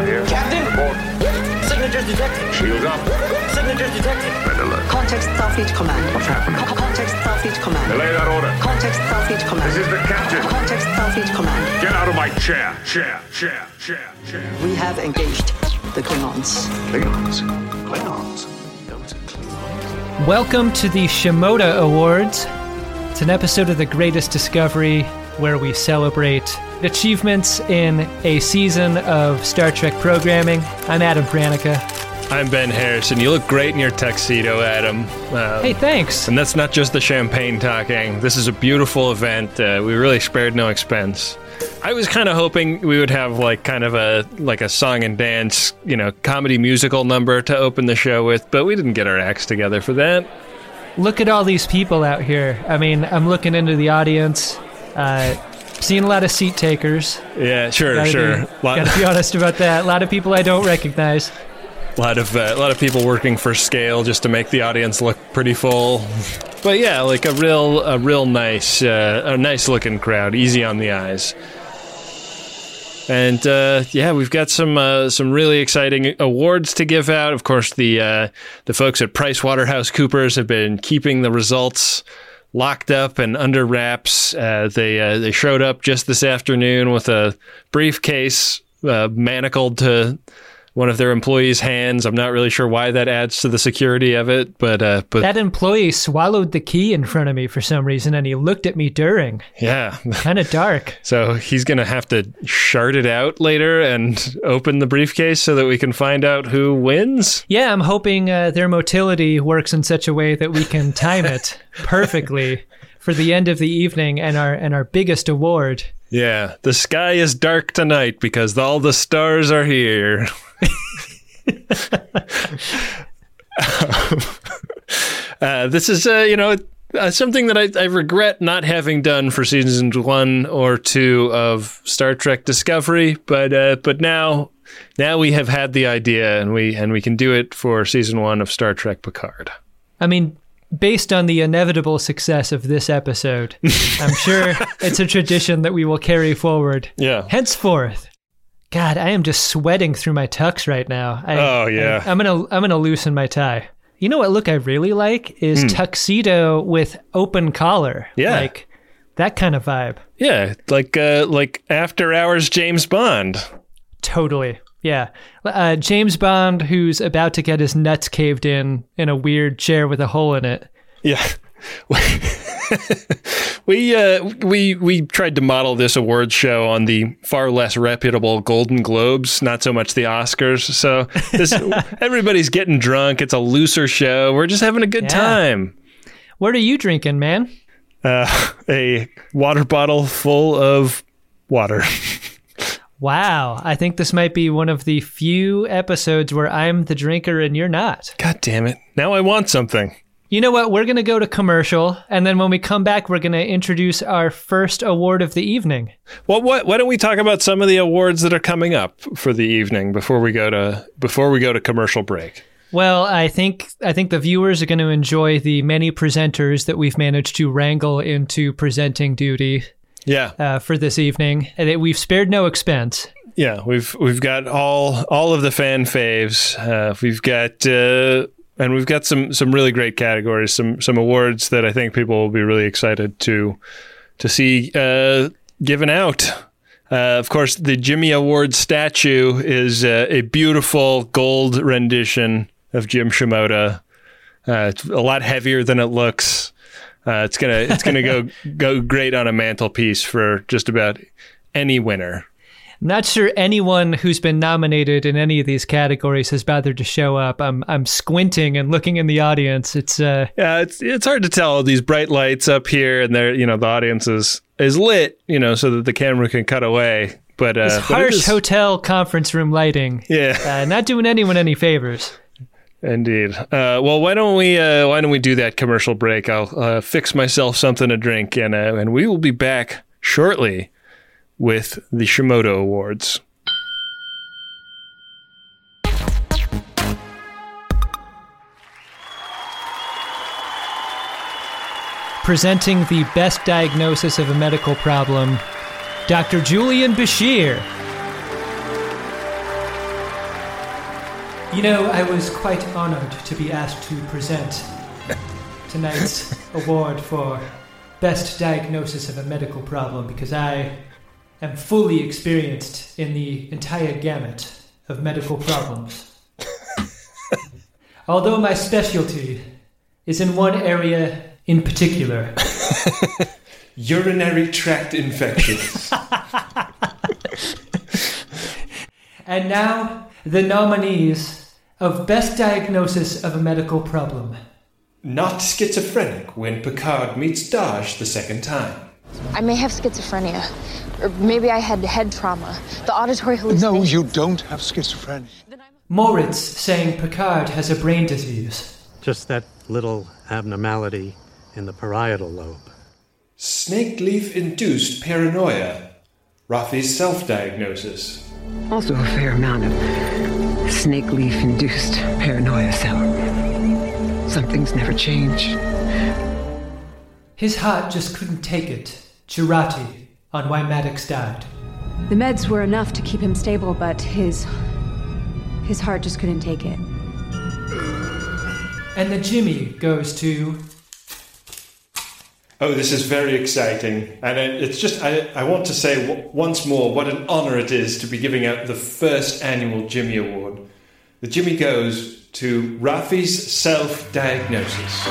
out here. Captain! Report. Signatures detected. Shields up. Signatures detected. Red alert. Context Starfleet Command. What's happening? Co- Context Starfleet Command. Delay that order. Context Starfleet Command. This is the captain. Context Starfleet Command. Get out of my chair. Chair, chair, chair, chair. We have engaged the Klingons. Klingons. Klingons. Those are Klingons. Welcome to the Shimoda Awards. It's an episode of The Greatest Discovery where we celebrate achievements in a season of Star Trek programming. I'm Adam Pranica. I'm Ben Harrison. You look great in your tuxedo, Adam. Uh, Hey, thanks. And that's not just the champagne talking. This is a beautiful event. Uh, we really spared no expense. I was kind of hoping we would have like kind of a like a song and dance, you know, comedy musical number to open the show with, but we didn't get our acts together for that. Look at all these people out here. I mean, I'm looking into the audience, uh, seeing a lot of seat takers. Yeah, sure, Gotta sure. Be, gotta be honest about that. A lot of people I don't recognize. A lot of uh, a lot of people working for scale just to make the audience look pretty full. But yeah, like a real a real nice uh, a nice looking crowd, easy on the eyes. And uh, yeah, we've got some uh, some really exciting awards to give out. Of course, the uh, the folks at PricewaterhouseCoopers have been keeping the results locked up and under wraps. Uh, they uh, they showed up just this afternoon with a briefcase uh, manacled to one of their employees' hands. I'm not really sure why that adds to the security of it, but uh, but That employee swallowed the key in front of me for some reason and he looked at me during. yeah. Kind of dark. So he's gonna have to shard it out later and open the briefcase so that we can find out who wins. Yeah, I'm hoping uh, their motility works in such a way that we can time it perfectly for the end of the evening and our and our biggest award. Yeah, the sky is dark tonight because all the stars are here. uh, this is, uh, you know, uh, something that I, I regret not having done for seasons one or two of Star Trek Discovery, but uh, but now now we have had the idea and we and we can do it for season one of Star Trek Picard. I mean, based on the inevitable success of this episode, I'm sure it's a tradition that we will carry forward Yeah. henceforth. God, I am just sweating through my tux right now. I, Oh, yeah. I, am gonna I'm gonna loosen my tie. You know what look I really like is tuxedo with open collar. Yeah. like that kind of vibe. Yeah, like uh, like after hours James Bond. Totally. Yeah. Uh, James Bond, who's about to get his nuts caved in in a weird chair with a hole in it. Yeah. we uh, we we tried to model this awards show on the far less reputable Golden Globes, not so much the Oscars. So this everybody's getting drunk. It's a looser show. We're just having a good Yeah. time. What are you drinking, man? Uh, a water bottle full of water. Wow. I think this might be one of the few episodes where I'm the drinker and you're not. God damn it! Now I want something. You know what? We're going to go to commercial. And then when we come back, we're going to introduce our first award of the evening. Well, what? Why don't we talk about some of the awards that are coming up for the evening before we go to before we go to commercial break? Well, I think I think the viewers are going to enjoy the many presenters that we've managed to wrangle into presenting duty Yeah, uh, for this evening. And it- we've spared no expense. Yeah, we've we've got all all of the fan faves. Uh, we've got uh, and we've got some some really great categories, some some awards that I think people will be really excited to to see uh, given out. Uh, of course, the Jimmy Award statue is uh, a beautiful gold rendition of Jim Shimoda. Uh, it's a lot heavier than it looks. Uh, it's gonna it's gonna go go great on a mantelpiece for just about any winner. I'm not sure anyone who's been nominated in any of these categories has bothered to show up. I'm I'm squinting and looking in the audience. It's uh Yeah, it's it's hard to tell these bright lights up here, and they're you know the audience is is lit, you know, so that the camera can cut away. But uh, but harsh is- hotel conference room lighting. yeah, Uh, not doing anyone any favors. Indeed. Uh, well, why don't we uh, why don't we do that commercial break? I'll uh, fix myself something to drink, and uh, and we will be back shortly with the Shimoda Awards. Presenting the best diagnosis of a medical problem, Dr. Julian Bashir. You know, I was quite honored to be asked to present tonight's award for Best Diagnosis of a Medical Problem because I am fully experienced in the entire gamut of medical problems. Although my specialty is in one area in particular. Urinary tract infections. And now, the nominees of Best Diagnosis of a Medical Problem. Not schizophrenic when Picard meets Dahj the second time. I may have schizophrenia. Or maybe I had head trauma. The auditory hallucinations. No, you don't have schizophrenia. Moritz saying Picard has a brain disease. Just that little abnormality in the parietal lobe. Snake leaf induced paranoia. Raffi's self diagnosis. Also, a fair amount of snake leaf induced paranoia, so some things never change. His heart just couldn't take it. Jurati on why Maddox died. The meds were enough to keep him stable, but his. his heart just couldn't take it. And the Jimmy goes to Oh, this is very exciting. And it's just, I, I want to say once more what an honor it is to be giving out the first annual Jimmy Award. The Jimmy goes to Raffi's self diagnosis.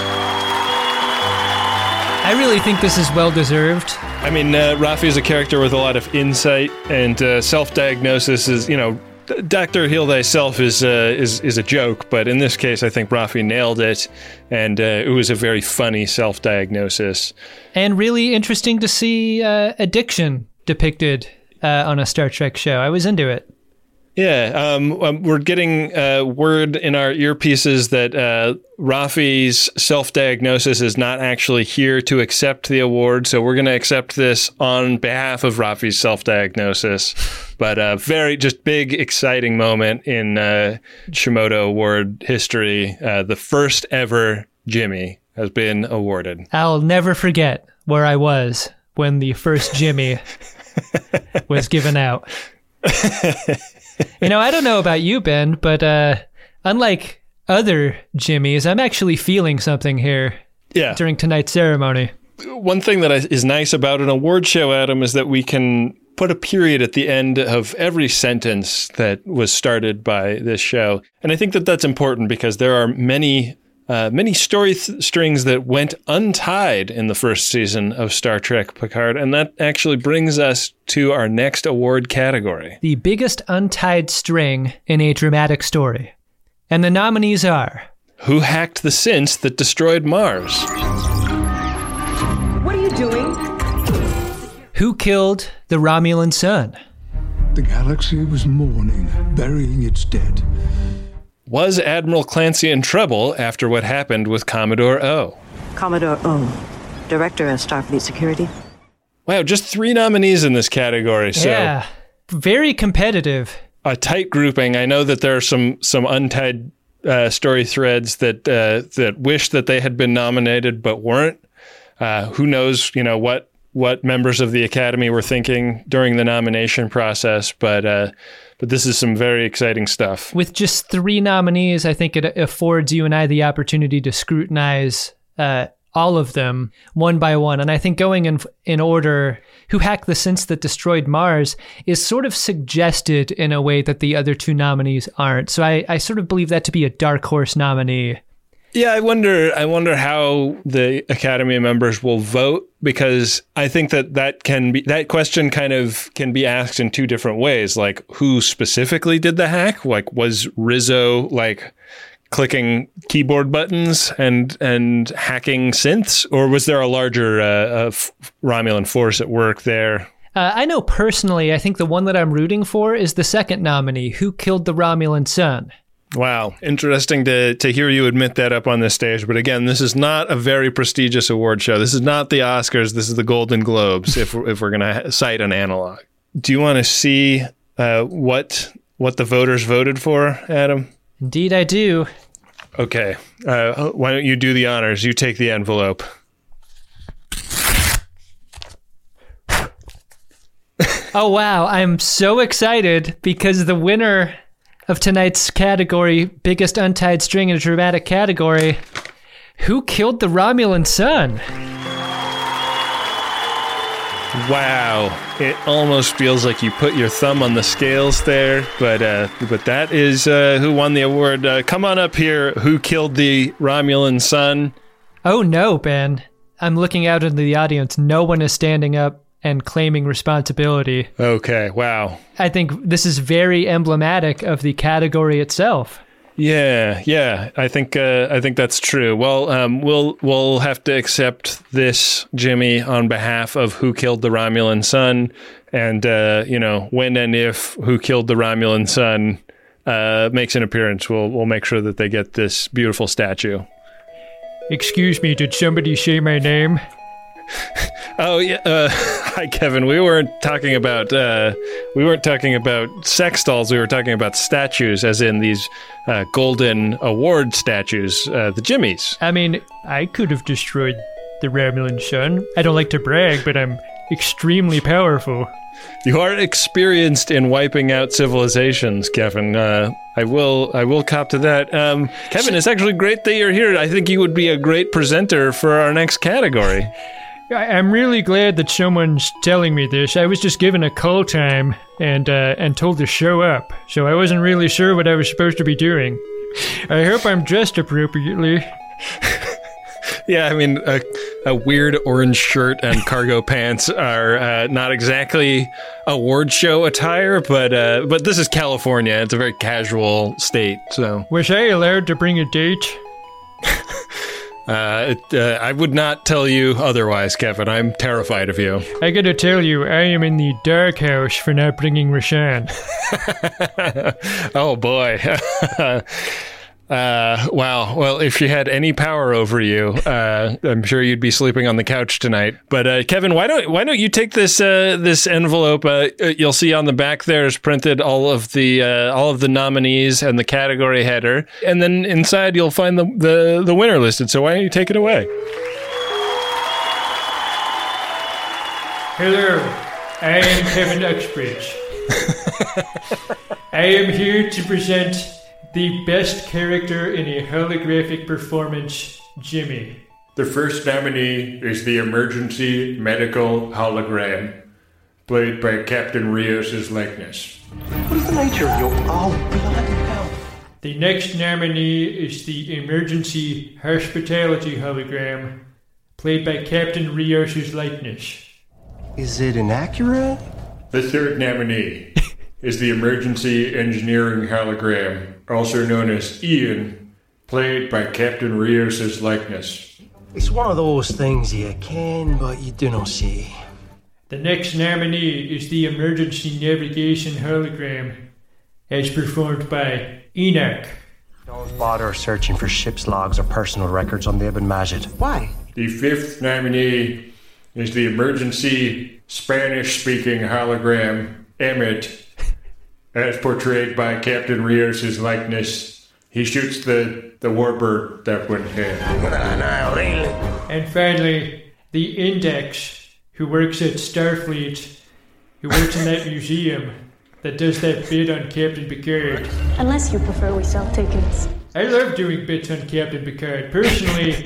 I really think this is well deserved. I mean, uh, Raffi is a character with a lot of insight, and uh, self-diagnosis is, you know, d- Doctor Heal Thyself is uh, is is a joke, but in this case, I think Raffi nailed it, and uh, it was a very funny self-diagnosis. And really interesting to see uh, addiction depicted uh, on a Star Trek show. I was into it. Yeah, um, um, we're getting uh, word in our earpieces that uh, Raffi's self-diagnosis is not actually here to accept the award, so we're going to accept this on behalf of Raffi's self-diagnosis. But a very just big, exciting moment in uh, Shimoda Award history. Uh, the first ever Jimmy has been awarded. I'll never forget where I was when the first Jimmy was given out. you know, I don't know about you, Ben, but uh, unlike other Jimmys, I'm actually feeling something here Yeah. during tonight's ceremony. one thing that is nice about an award show, Adam, is that we can put a period at the end of every sentence that was started by this show. And I think that that's important because there are many. Uh, many story th- strings that went untied in the first season of Star Trek Picard, and that actually brings us to our next award category. The biggest untied string in a dramatic story. And the nominees are Who hacked the synths that destroyed Mars? What are you doing? Who killed the Romulan sun? The galaxy was mourning, burying its dead. Was Admiral Clancy in trouble after what happened with Commodore O? Commodore O, Director of Starfleet Security. Wow, just three nominees in this category. So yeah. Very competitive. a tight grouping. I know that there are some some untied uh, story threads that uh, that wish that they had been nominated but weren't. Uh, who knows? You know what what members of the Academy were thinking during the nomination process, but uh, but this is some very exciting stuff. With just three nominees, I think it affords you and I the opportunity to scrutinize uh, all of them one by one. And I think going in in order, who hacked the synths that destroyed Mars is sort of suggested in a way that the other two nominees aren't. So I, I sort of believe that to be a dark horse nominee. Yeah, I wonder. I wonder how the Academy members will vote because I think that that can be that question kind of can be asked in two different ways. Like, who specifically did the hack? Like, was Rizzo like clicking keyboard buttons and and hacking synths, or was there a larger uh, uh, f- Romulan force at work there? Uh, I know personally, I think the one that I'm rooting for is the second nominee, who killed the Romulan sun. Wow, interesting to to hear you admit that up on this stage. But again, this is not a very prestigious award show. This is not the Oscars. This is the Golden Globes. if if we're going to cite an analog, do you want to see uh, what what the voters voted for, Adam? Indeed, I do. Okay, uh, why don't you do the honors? You take the envelope. Oh wow, I'm so excited because the winner of tonight's category, biggest untied string in a dramatic category. Who killed the Romulan sun? Wow, it almost feels like you put your thumb on the scales there, but uh, but that is uh, who won the award. Uh, come on up here. Who killed the Romulan sun? Oh no, Ben. I'm looking out into the audience. No one is standing up and claiming responsibility. Okay, wow. I think this is very emblematic of the category itself. Yeah, yeah, I think uh, I think that's true. Well, um, we'll we'll have to accept this, Jimmy, on behalf of who killed the Romulan son, and uh, you know when and if who killed the Romulan son uh, makes an appearance, we'll we'll make sure that they get this beautiful statue. Excuse me, did somebody say my name? Oh yeah, uh, hi Kevin. We weren't talking about uh, we weren't talking about sex dolls. We were talking about statues, as in these uh, golden award statues, uh, the Jimmies. I mean, I could have destroyed the Romulan sun. I don't like to brag, but I'm extremely powerful. You are experienced in wiping out civilizations, Kevin. Uh, I will I will cop to that. Um, Kevin, it's actually great that you're here. I think you would be a great presenter for our next category. I'm really glad that someone's telling me this. I was just given a call time and uh, and told to show up, so I wasn't really sure what I was supposed to be doing. I hope I'm dressed appropriately. Yeah, I mean, a, a weird orange shirt and cargo pants are uh, not exactly award show attire, but uh, but this is California. It's a very casual state, so Was I allowed to bring a date? Uh, it, uh, I would not tell you otherwise, Kevin. I'm terrified of you. I gotta tell you, I am in the dark house for not bringing Rishon. oh boy. Uh, wow. Well, if she had any power over you, uh, I'm sure you'd be sleeping on the couch tonight. But uh, Kevin, why don't why don't you take this uh, this envelope? Uh, you'll see on the back there is printed all of the uh, all of the nominees and the category header, and then inside you'll find the the, the winner listed. So why don't you take it away? Hello, I am Kevin Uxbridge. I am here to present the best character in a holographic performance, Jimmy. The first nominee is the emergency medical hologram, played by Captain Rios' likeness. What is the nature of your. Oh, bloody hell. The next nominee is the emergency hospitality hologram, played by Captain Rios' likeness. Is it inaccurate? The third nominee is the emergency engineering hologram, also known as Ian, played by Captain Rios' likeness. It's one of those things you can, but you do not see. The next nominee is the emergency navigation hologram, as performed by Enoch. Don't bother searching for ship's logs or personal records on the Ibn Majid. Why? The fifth nominee is the emergency Spanish speaking hologram, Emmett, as portrayed by Captain Rios' likeness. He shoots the, the warbird that went in. And finally, the Index, who works at Starfleet, who works in that museum that does that bit on Captain Picard. Unless you prefer we sell tickets. I love doing bits on Captain Picard. Personally,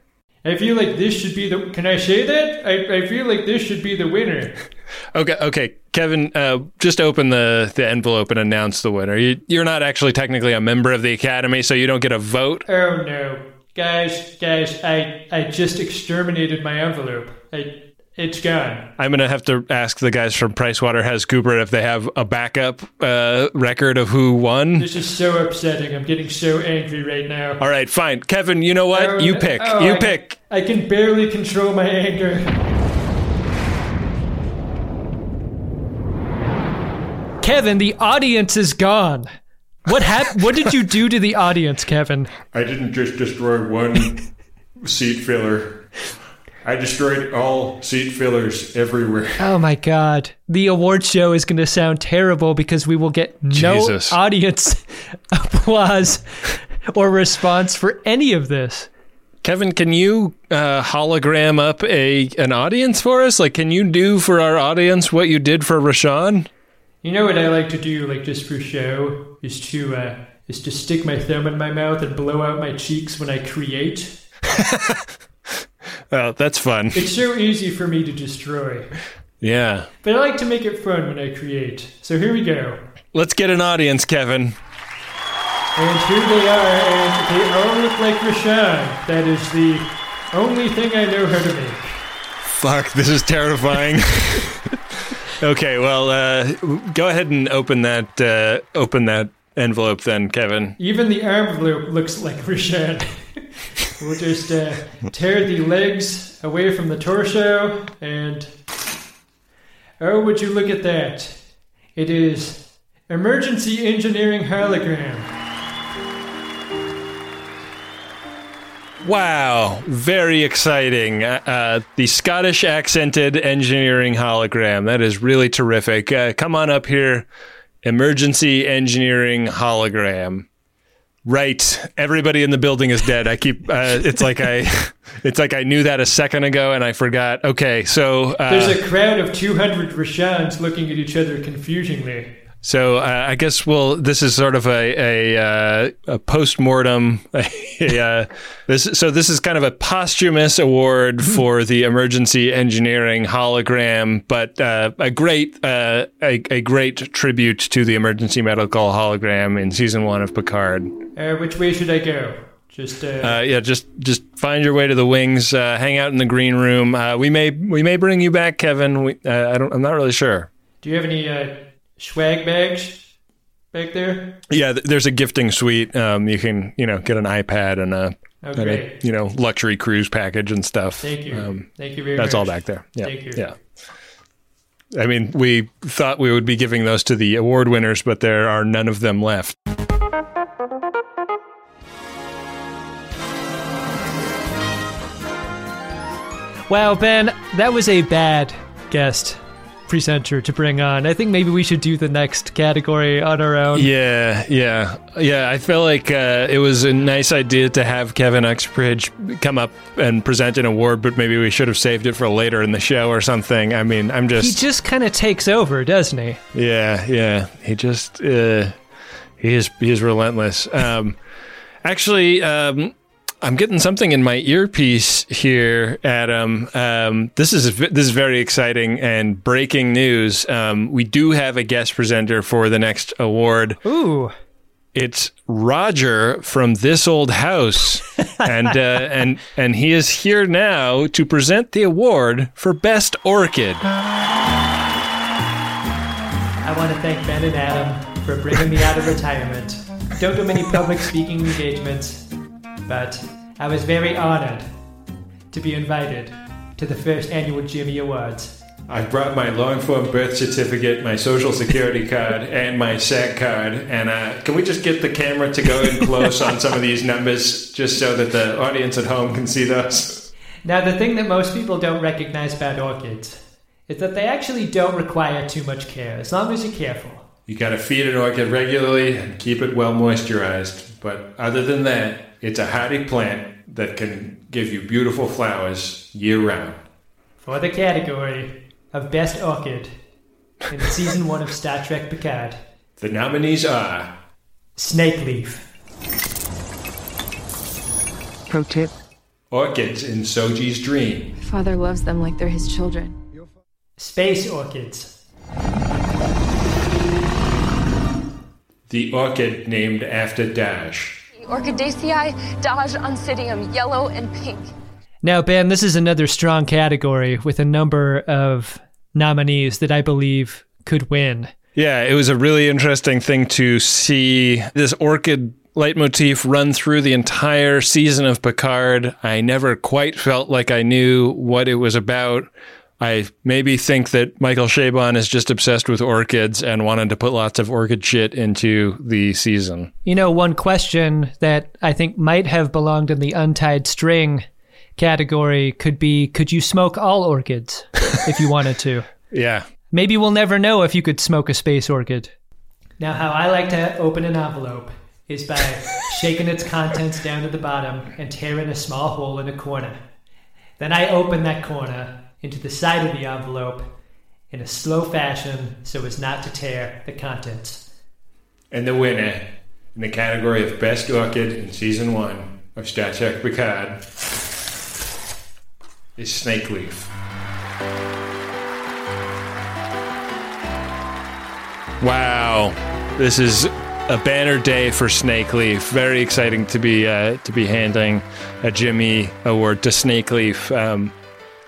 I feel like this should be the. Can I say that? I, I feel like this should be the winner. Okay, okay, Kevin, uh, just open the, the envelope and announce the winner. You, you're not actually technically a member of the Academy, so you don't get a vote. Oh no, guys, guys! I I just exterminated my envelope. I, it's gone. I'm gonna have to ask the guys from PricewaterhouseCoopers if they have a backup uh, record of who won. This is so upsetting. I'm getting so angry right now. All right, fine, Kevin. You know what? Oh, you pick. Oh, you I- pick. I can barely control my anger. Kevin, the audience is gone. What hap- What did you do to the audience, Kevin? I didn't just destroy one seat filler. I destroyed all seat fillers everywhere. Oh my god. The award show is going to sound terrible because we will get no Jesus. audience applause or response for any of this. Kevin, can you uh, hologram up a an audience for us? Like, can you do for our audience what you did for Rishon? You know what I like to do, like just for show, is to uh, is to stick my thumb in my mouth and blow out my cheeks when I create. Oh, that's fun. It's so easy for me to destroy, Yeah. but I like to make it fun when I create. So here we go. Let's get an audience, Kevin. And here they are, and they all look like Rishon. That is the only thing I know how to make. Fuck, this is terrifying. okay, well, uh, go ahead and open that uh, open that envelope then, Kevin. Even the envelope looks like Rishon. we'll just uh, tear the legs away from the torso, and oh, would you look at that? It is emergency engineering hologram. Wow, very exciting. Uh, uh, the Scottish accented engineering hologram. That is really terrific. Uh, come on up here. Emergency engineering hologram. Right. Everybody in the building is dead. I keep uh, it's like I it's like I knew that a second ago and I forgot. Okay, so uh, There's a crowd of 200 Rishons looking at each other confusingly. So uh, I guess well, this is sort of a a, uh, a post mortem. uh, this so this is kind of a posthumous award for the emergency engineering hologram, but uh, a great uh, a, a great tribute to the emergency medical hologram in season one of Picard. Uh, which way should I go? Just uh, Uh, yeah, just just find your way to the wings. Uh, hang out in the green room. Uh, we may we may bring you back, Kevin. We, uh, I don't. I'm not really sure. do you have any uh, swag bags back there? Yeah, there's a gifting suite. Um, you can, you know, get an iPad and a, Oh, and a you know, luxury cruise package and stuff. Thank you. Um, Thank you very that's much. That's all back there. Yeah, Thank you. yeah. I mean, we thought we would be giving those to the award winners, but there are none of them left. Wow, Ben, that was a bad guest presenter to bring on. I think maybe we should do the next category on our own. Yeah, yeah, yeah. I feel like uh, it was a nice idea to have Kevin Uxbridge come up and present an award, but maybe we should have saved it for later in the show or something. I mean, I'm just He just kind of takes over, doesn't he? Yeah, yeah. He just uh, he is he is relentless. Um, actually, um, I'm getting something in my earpiece here, Adam. Um, this is this is very exciting and breaking news. Um, we do have a guest presenter for the next award. Ooh. It's Roger from This Old House, and uh, and and he is here now to present the award for Best Orchid. I want to thank Ben and Adam for bringing me out of retirement. Don't do many public speaking engagements, but I was very honored to be invited to the first annual Jimmy Awards. I brought my long form birth certificate, my social security card, and my SAG card. And uh, can we just get the camera to go in close on some of these numbers just so that the audience at home can see those? Now, the thing that most people don't recognize about orchids is that they actually don't require too much care, as long as you're careful. You got to feed an orchid regularly and keep it well moisturized. But other than that, it's a hardy plant that can give you beautiful flowers year round. For the category of Best Orchid in season one of Star Trek Picard, The nominees are Snakeleaf. Pro tip Orchids in Soji's Dream, Father loves them like they're his children. Space Orchids. the orchid named after Dash. Orchidaceae, Dahj Oncidium, yellow and pink. Now, Ben, this is another strong category with a number of nominees that I believe could win. Yeah, it was a really interesting thing to see this orchid leitmotif run through the entire season of Picard. I never quite felt like I knew what it was about. I maybe think that Michael Chabon is just obsessed with orchids and wanted to put lots of orchid shit into the season. You know, one question that I think might have belonged in the untied string category could be could you smoke all orchids if you wanted to? Yeah. Maybe we'll never know if you could smoke a space orchid. Now, how I like to open an envelope is by shaking its contents down to the bottom and tearing a small hole in a corner. Then I open that corner into the side of the envelope in a slow fashion so as not to tear the contents. And the winner in the category of Best Orchid in Season 1 of Star Trek Picard is Snake Leaf. Wow, this is a banner day for Snakeleaf. Very exciting to be uh, to be handing a Jimmy Award to Snakeleaf. Um,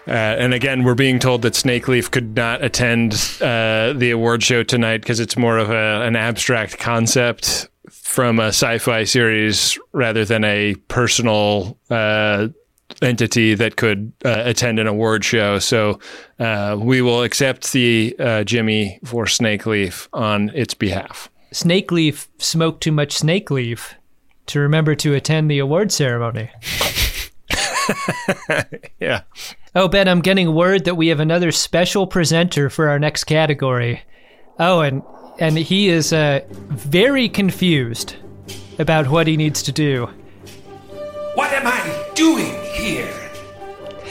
uh, and again, we're being told that Snakeleaf could not attend uh, the award show tonight because it's more of a, an abstract concept from a sci-fi series rather than a personal uh, entity that could uh, attend an award show. So uh, we will accept the uh, Jimmy for Snakeleaf on its behalf. Snakeleaf smoked too much snake leaf to remember to attend the award ceremony. yeah. Oh, Ben, I'm getting word that we have another special presenter for our next category. Oh, and and he is uh, very confused about what he needs to do. What am I doing here?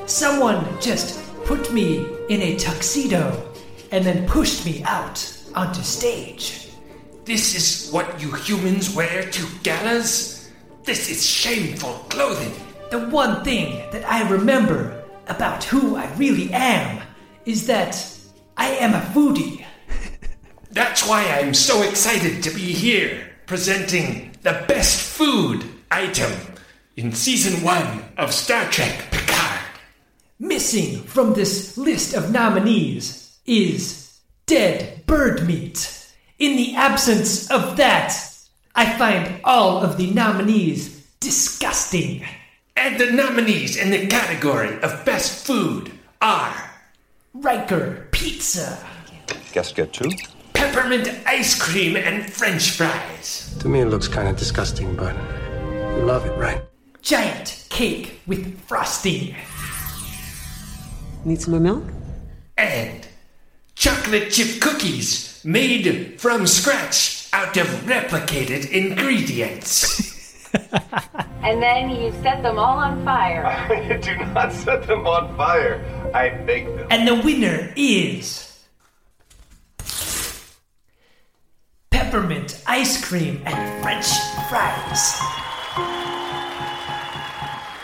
Someone just put me in a tuxedo and then pushed me out onto stage. This is what you humans wear to galas? This is shameful clothing. The one thing that I remember about who I really am is that I am a foodie. That's why I'm so excited to be here, presenting the best food item in season one of Star Trek Picard. Missing from this list of nominees is dead bird meat. In the absence of that, I find all of the nominees disgusting. And the nominees in the category of best food are Riker Pizza, Guess get two? peppermint ice cream and french fries, To me, it looks kind of disgusting, but you love it, right? giant cake with frosting, Need some more milk? and chocolate chip cookies made from scratch out of replicated ingredients. And then you set them all on fire. I do not set them on fire. I bake them. and the winner is peppermint ice cream and french fries.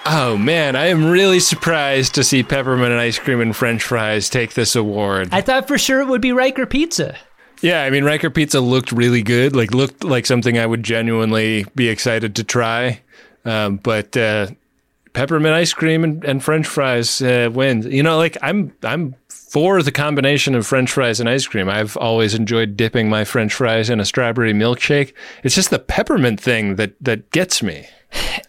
Oh man, I am really surprised to see peppermint and ice cream and French fries take this award. I thought for sure it would be Riker Pizza. Yeah, I mean Riker Pizza looked really good. Like looked like something I would genuinely be excited to try. Um, but uh, peppermint ice cream and, and French fries uh, wins. You know, like I'm I'm for the combination of French fries and ice cream. I've always enjoyed dipping my French fries in a strawberry milkshake. It's just the peppermint thing that that gets me.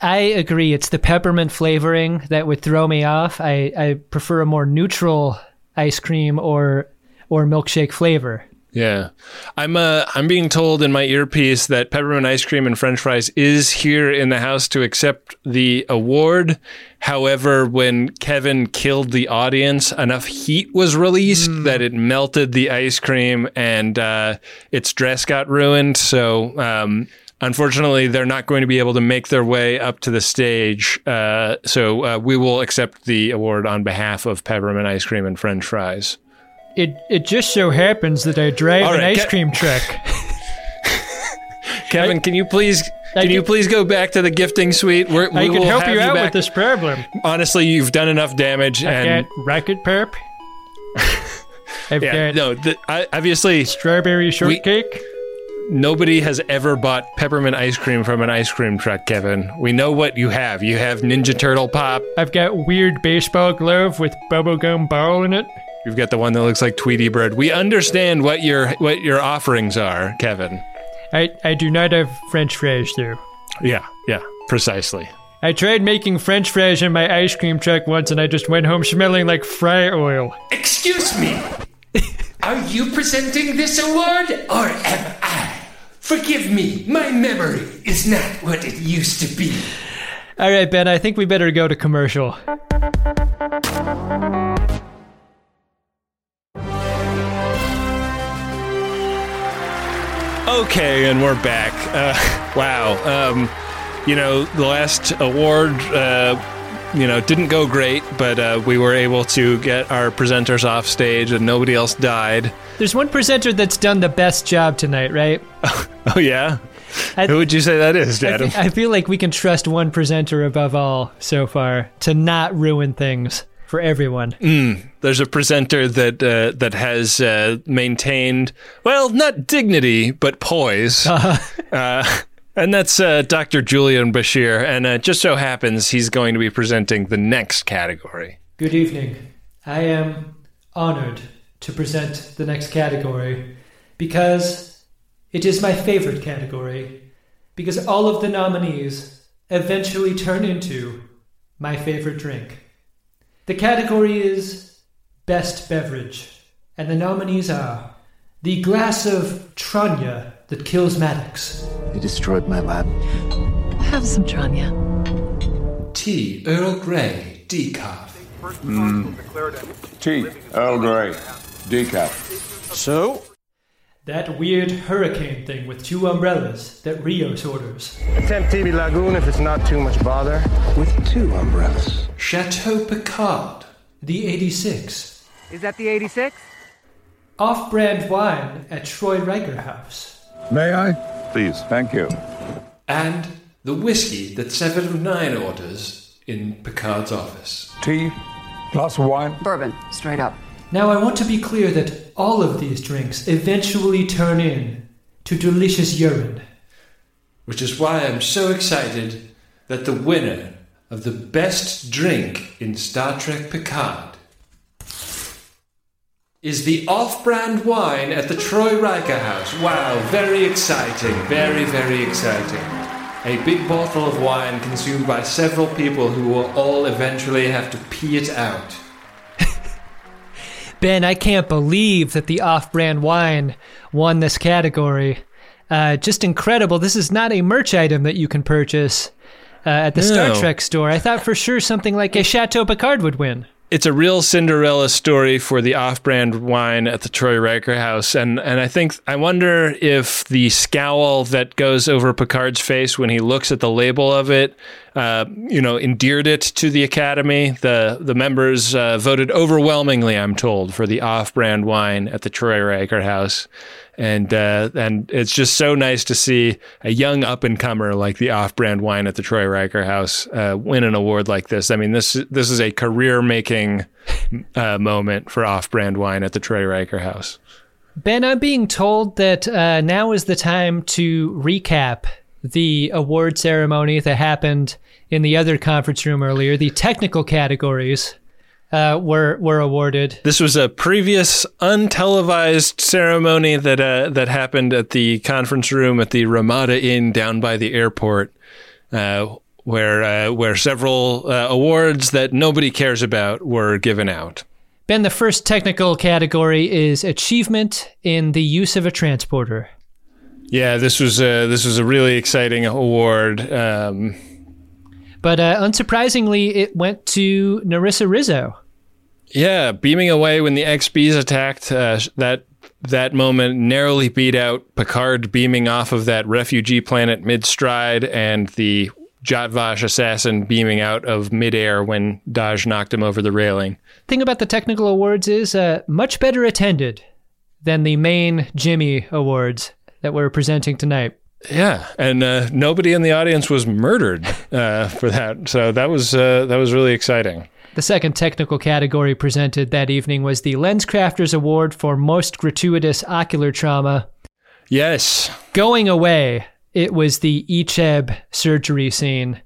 I agree. It's the peppermint flavoring that would throw me off. I, I prefer a more neutral ice cream or or milkshake flavor. Yeah, I'm uh, I'm being told in my earpiece that peppermint ice cream and French fries is here in the house to accept the award. However, when Kevin killed the audience, enough heat was released that it melted the ice cream and uh, its dress got ruined. So. Um, Unfortunately, they're not going to be able to make their way up to the stage. Uh, so uh, we will accept the award on behalf of Peppermint Ice Cream and French Fries. It it just so happens that I drive All an ice Ke- cream truck. Kevin, can you please I can you please go back to the gifting suite? We're, I can help have you out back. with this problem. Honestly, you've done enough damage, I've and got rocket perp. I've yeah, got no, the, I, obviously strawberry shortcake. nobody has ever bought peppermint ice cream from an ice cream truck. Kevin, we know what you have. You have Ninja Turtle pop. I've got weird baseball glove with bubblegum ball in it. You've got the one that looks like Tweety Bird. We understand what your what your offerings are, Kevin. I, I do not have French fries though. Yeah, yeah, precisely. I tried making French fries in my ice cream truck once and I just went home smelling like fry oil. Excuse me. Are you presenting this award or am I? Forgive me, my memory is not what it used to be. All right, Ben, I think we better go to commercial. Okay, and we're back. Uh, wow. Um, you know, the last award uh, you know, didn't go great, but uh, we were able to get our presenters off stage and nobody else died. There's one presenter that's done the best job tonight, right? Oh, yeah? I- Who would you say that is, I, Adam? fe- I feel like we can trust one presenter above all so far to not ruin things for everyone. Mm, there's a presenter that uh, that has uh, maintained, well, not dignity, but poise. Uh, and that's uh, Dr. Julian Bashir. And uh, just so happens he's going to be presenting the next category. Good evening. I am honored to present the next category because it is my favorite category. Because all of the nominees eventually turn into my favorite drink. The category is Best Beverage, and the nominees are the glass of Tranya that kills Maddox. They destroyed my lab. Have some Tranya. Tea Earl Grey decaf. Mm. Tea, Earl Grey, decaf. So? That weird hurricane thing with two umbrellas that Rios orders. Attempt TV Lagoon if it's not too much bother. With two umbrellas. Chateau Picard. The 86. Is that the 86? Off brand wine at Troi Riker House. May I? Please, thank you. And the whiskey that Seven of Nine orders in Picard's office. Tea, glass of wine. Bourbon, straight up. Now, I want to be clear that all of these drinks eventually turn in to delicious urine. Which is why I'm so excited that the winner of the best drink in Star Trek Picard is the off brand wine at the Troi Riker House. Wow, very exciting, very, very exciting. A big bottle of wine consumed by several people who will all eventually have to pee it out. Ben, I can't believe that the off brand wine won this category. Uh, just incredible. This is not a merch item that you can purchase uh, at the No. Star Trek store. I thought for sure something like a Chateau Picard would win. It's a real Cinderella story for the off-brand wine at the Troi Riker House, and and I think I wonder if the scowl that goes over Picard's face when he looks at the label of it, uh, you know, endeared it to the Academy. The the members uh, voted overwhelmingly, I'm told, for the off-brand wine at the Troi Riker House, and uh, and it's just so nice to see a young up and comer like the off-brand wine at the Troi Riker House uh, win an award like this. I mean, this this is a career-making uh, moment for off-brand wine at the Troi Riker House. Ben, I'm being told that uh, now is the time to recap the award ceremony that happened in the other conference room earlier. The technical categories uh, were were awarded. This was a previous untelevised ceremony that uh, that happened at the conference room at the Ramada Inn down by the airport, uh, where uh, where several uh, awards that nobody cares about were given out. Ben, the first technical category is achievement in the use of a transporter. Yeah, this was a, this was a really exciting award. Um, But uh, unsurprisingly, it went to Narissa Rizzo. Yeah, beaming away when the XBs attacked. Uh, that that moment narrowly beat out Picard beaming off of that refugee planet mid stride, and the Zhat Vash assassin beaming out of midair when Dahj knocked him over the railing. Thing about the technical awards is uh, much better attended than the main Jimmy awards that we're presenting tonight. Yeah, and uh, nobody in the audience was murdered uh, for that, so that was uh, that was really exciting. The second technical category presented that evening was the LensCrafters Award for Most Gratuitous Ocular Trauma. Yes. Going away, it was the Icheb surgery scene.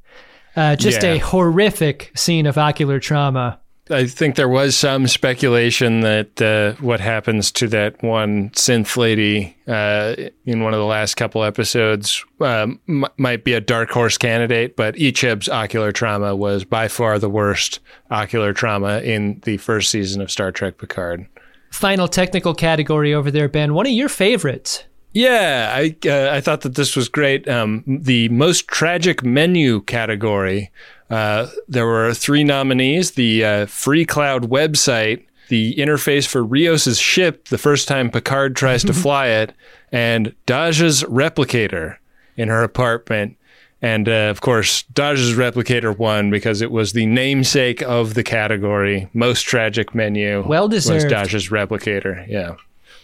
Uh, just Yeah. a horrific scene of ocular trauma. I think there was some speculation that uh, what happens to that one synth lady uh, in one of the last couple episodes um, m- might be a dark horse candidate, but Icheb's ocular trauma was by far the worst ocular trauma in the first season of Star Trek Picard. Final technical category over there, Ben. One of your favorites. Yeah, I uh, I thought that this was great. Um, the most tragic menu category. Uh, there were three nominees: the uh, Freecloud website, the interface for Rios's ship, the first time Picard tries to fly it, and Dahj's replicator in her apartment. And uh, of course, Dahj's Replicator won because it was the namesake of the category. Most tragic menu. Well Was deserved. Dodge's Replicator. Yeah.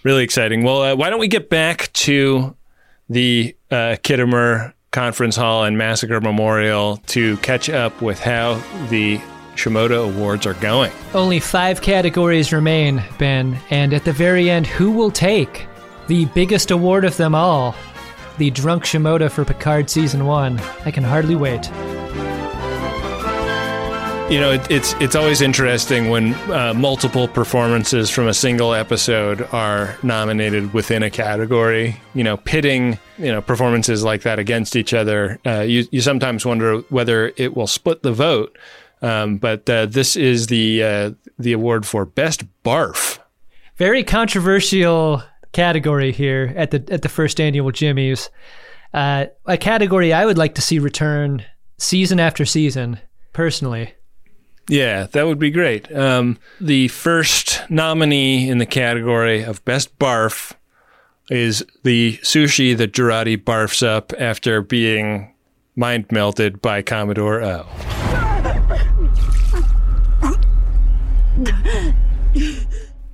Really exciting. Well, uh, why don't we get back to the uh, Khitomer Conference Hall and Massacre Memorial to catch up with how the Shimoda Awards are going. Only five categories remain, Ben, and at the very end, who will take the biggest award of them all? The Drunk Shimoda for Picard Season 1. I can hardly wait. You know, it, it's it's always interesting when uh, multiple performances from a single episode are nominated within a category. You know, pitting you know performances like that against each other. Uh, you you sometimes wonder whether it will split the vote. Um, but uh, this is the uh, the award for best barf. Very controversial category here at the at the first annual Jimmy's. Uh, a category I would like to see return season after season, personally. Yeah, that would be great. Um, the first nominee in the category of Best Barf is the sushi that Jurati barfs up after being mind melted by Commodore O.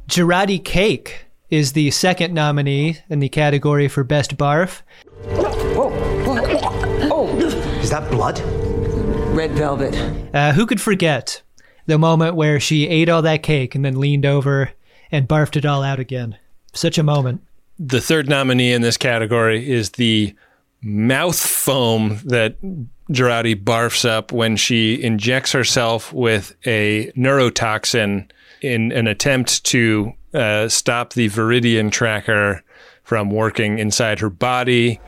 Jurati Cake is the second nominee in the category for Best Barf. Oh is that blood? Red velvet. Uh, who could forget the moment where she ate all that cake and then leaned over and barfed it all out again? Such a moment. The third nominee in this category is the mouth foam that Jurati barfs up when she injects herself with a neurotoxin in an attempt to uh, stop the Viridian tracker from working inside her body.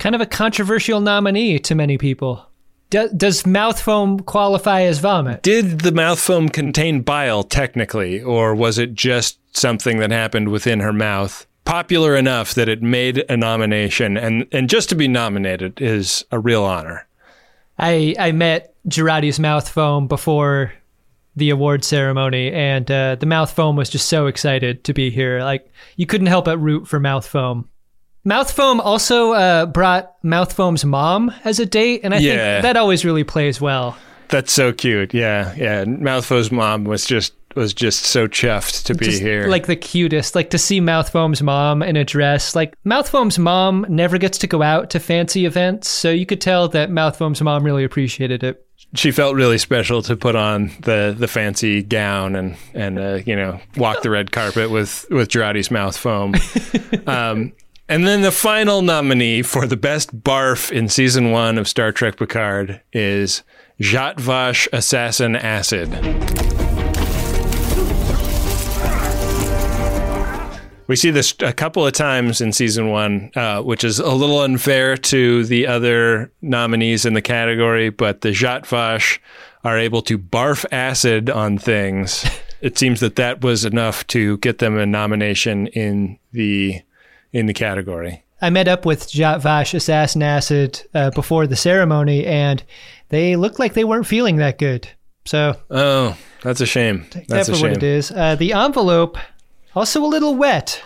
Kind of a controversial nominee to many people. Do, does mouth foam qualify as vomit? Did the mouth foam contain bile technically, or was it just something that happened within her mouth? Popular enough that it made a nomination, and, and just to be nominated is a real honor. I I met Jurati's mouth foam before the award ceremony, and uh, the mouth foam was just so excited to be here. Like you couldn't help but root for mouth foam. Mouth foam also uh, brought mouth foam's mom as a date, and I Yeah. think that always really plays well. That's so cute. Yeah, yeah. Mouthfo's mom was just was just so chuffed to be Just, here. Like the cutest. Like to see Mouth Foam's mom in a dress. Like Mouth Foam's mom never gets to go out to fancy events, so you could tell that Mouth Foam's mom really appreciated it. she felt really special to put on the the fancy gown and and uh, you know walk the red carpet with with Jurati's mouth foam. um, and then the final nominee for the best barf in season one of Star Trek Picard is Zhat Vash Assassin Acid. We see this a couple of times in season one, uh, which is a little unfair to the other nominees in the category, but the Zhat Vash are able to barf acid on things. It seems that that was enough to get them a nomination in the in the category. I met up with Zhat Vash Assassin Acid uh, before the ceremony, and they looked like they weren't feeling that good. So Oh, that's a shame. That's a for shame. what it is. Uh, the envelope also a little wet.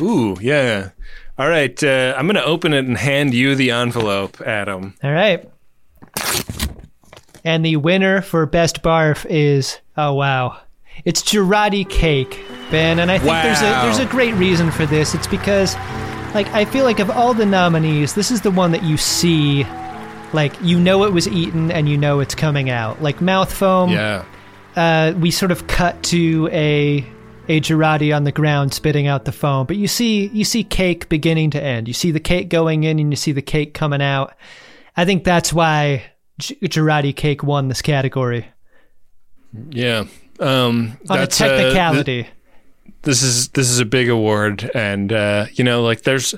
Ooh, yeah. All right, uh, I'm going to open it and hand you the envelope, Adam. All right. And the winner for best barf is oh wow, it's Jurati cake, Ben. And I think there's a there's a great reason for this. It's because like I feel like of all the nominees, this is the one that you see, like you know it was eaten and you know it's coming out. Like mouth foam. Yeah. Uh, we sort of cut to a a Jurati on the ground spitting out the foam, but you see you see cake beginning to end. You see the cake going in and you see the cake coming out. I think that's why G- Jurati cake won this category Yeah. Um, on that's, a uh, th- technicality. this is this is a big award and uh, you know like there's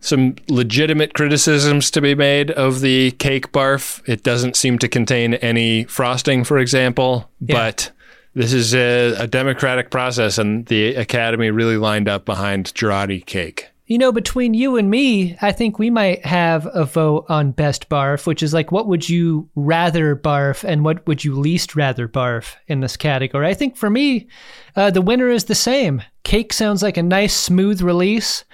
some legitimate criticisms to be made of the cake barf it doesn't seem to contain any frosting for example Yeah. but this is a, a democratic process and the academy really lined up behind Jurati cake You know, between you and me, I think we might have a vote on best barf, which is like, what would you rather barf and what would you least rather barf in this category? I think for me, uh, the winner is the same. Cake sounds like a nice, smooth release.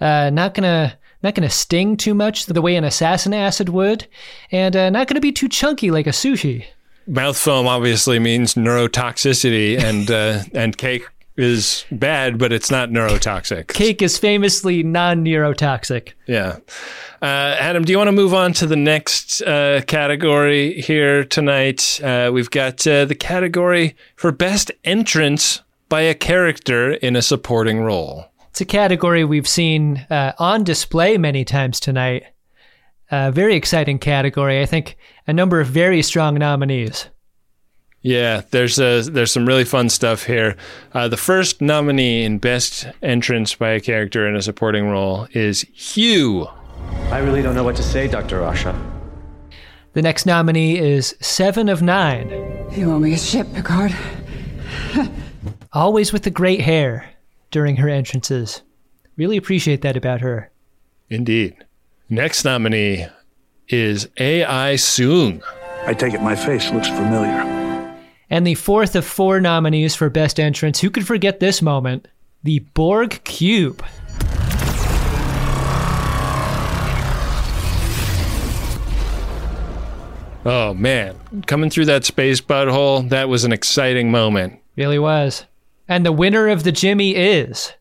Uh, not gonna not gonna sting too much the way an assassin acid would, and uh, not gonna be too chunky like a sushi. Mouth foam obviously means neurotoxicity, and uh, and cake is bad, but it's not neurotoxic. Cake is famously non-neurotoxic. Yeah. Uh, Adam, do you want to move on to the next uh, category here tonight? Uh, we've got uh, the category for best entrance by a character in a supporting role. It's a category we've seen uh, on display many times tonight. A very exciting category. I think a number of very strong nominees. Yeah, there's a, there's some really fun stuff here. Uh, the first nominee in best entrance by a character in a supporting role is Hugh. I really don't know what to say, Dr. Asha. The next nominee is Seven of Nine. You owe me a ship, Picard. Always with the great hair during her entrances. Really appreciate that about her. Indeed. Next nominee is A.I. Soong. I take it my face looks familiar. And the fourth of four nominees for Best Entrance. Who could forget this moment? The Borg Cube. Oh man, coming through that space butthole, that was an exciting moment. Really was. And the winner of the Jimmy is.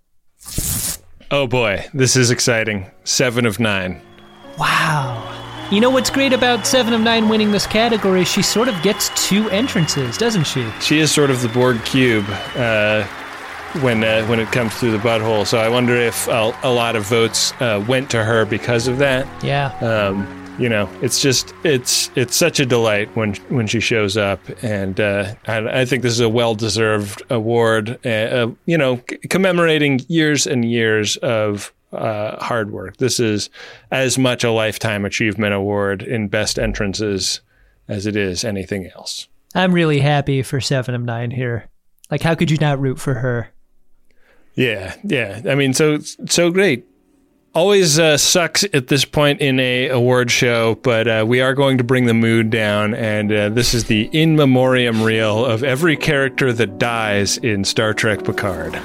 Oh boy, this is exciting. Seven of nine. Wow. You know what's great about Seven of Nine winning this category? She sort of gets two entrances, doesn't she? She is sort of the Borg cube uh, when uh, when it comes through the butthole. So I wonder if a, a lot of votes uh, went to her because of that. Yeah. Um, you know, it's just it's it's such a delight when when she shows up, and uh, I, I think this is a well deserved award. Uh, uh, you know, c- commemorating years and years of uh, hard work. This is as much a lifetime achievement award in best entrances as it is anything else. I'm really happy for Seven of Nine here. Like, how could you not root for her? Yeah, yeah. I mean, so so great. Always uh, sucks at this point in a award show, but uh, we are going to bring the mood down, and uh, this is the in memoriam reel of every character that dies in Star Trek Picard.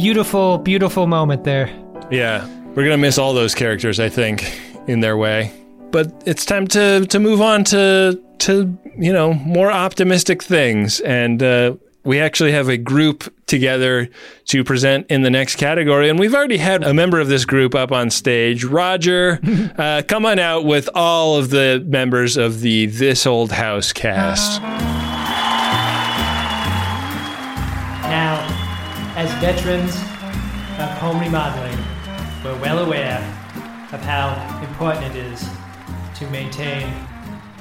Beautiful, beautiful moment there. Yeah, we're gonna miss all those characters, I think, in their way. But it's time to to move on to to you know more optimistic things, and uh, we actually have a group together to present in the next category, and we've already had a member of this group up on stage. Roger, uh, come on out with all of the members of the This Old House cast. As veterans of home remodeling, we're well aware of how important it is to maintain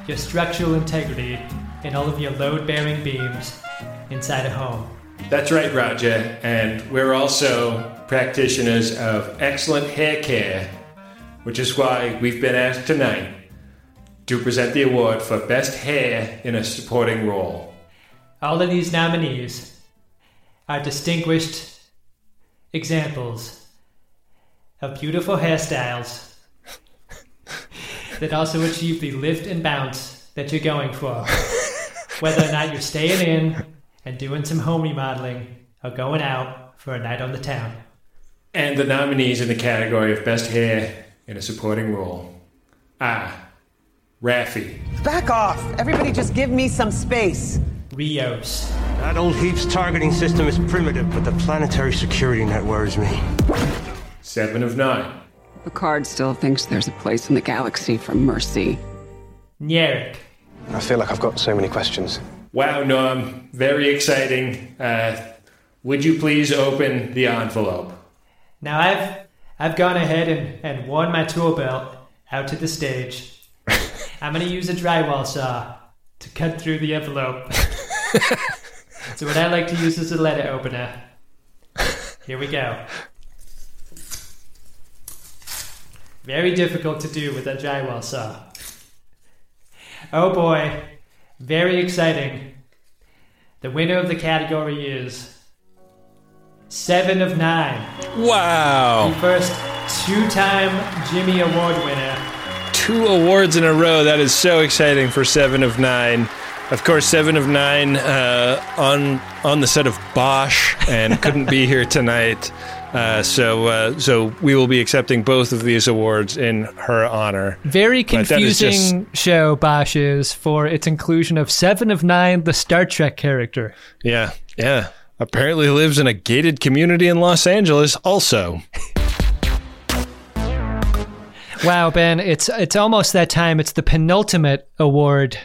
your structural integrity in all of your load bearing beams inside a home. That's right, Roger. And we're also practitioners of excellent hair care, which is why we've been asked tonight to present the award for Best Hair in a Supporting Role. All of these nominees are distinguished examples of beautiful hairstyles that also achieve the lift and bounce that you're going for. Whether or not you're staying in and doing some home remodeling or going out for a night on the town. And the nominees in the category of Best Hair in a Supporting Role are Raffi, Back off! Everybody just give me some space. Rios, That old heap's targeting system is primitive, but the planetary security net worries me. Seven of Nine, Picard still thinks there's a place in the galaxy for mercy. Narek, I feel like I've got so many questions. Wow, Norm, very exciting. Uh, would you please open the envelope? Now I've I've gone ahead and, and worn my tool belt out to the stage. I'm gonna use a drywall saw to cut through the envelope. So what I like to use is a letter opener. Here we go. Very difficult to do with a drywall saw. Oh boy, very exciting The winner of the category is Seven of Nine. Wow. The first two-time Jimmy Award winner. Two awards in a row. That is so exciting for Seven of Nine. Of course, Seven of Nine uh, on on the set of Bosch and couldn't be here tonight. Uh, so, uh, so we will be accepting both of these awards in her honor. Very But that is confusing show Bosch is for its inclusion of Seven of Nine, the Star Trek character. Yeah, yeah. Apparently lives in a gated community in Los Angeles. Also, Wow, Ben, it's it's almost that time. It's the penultimate award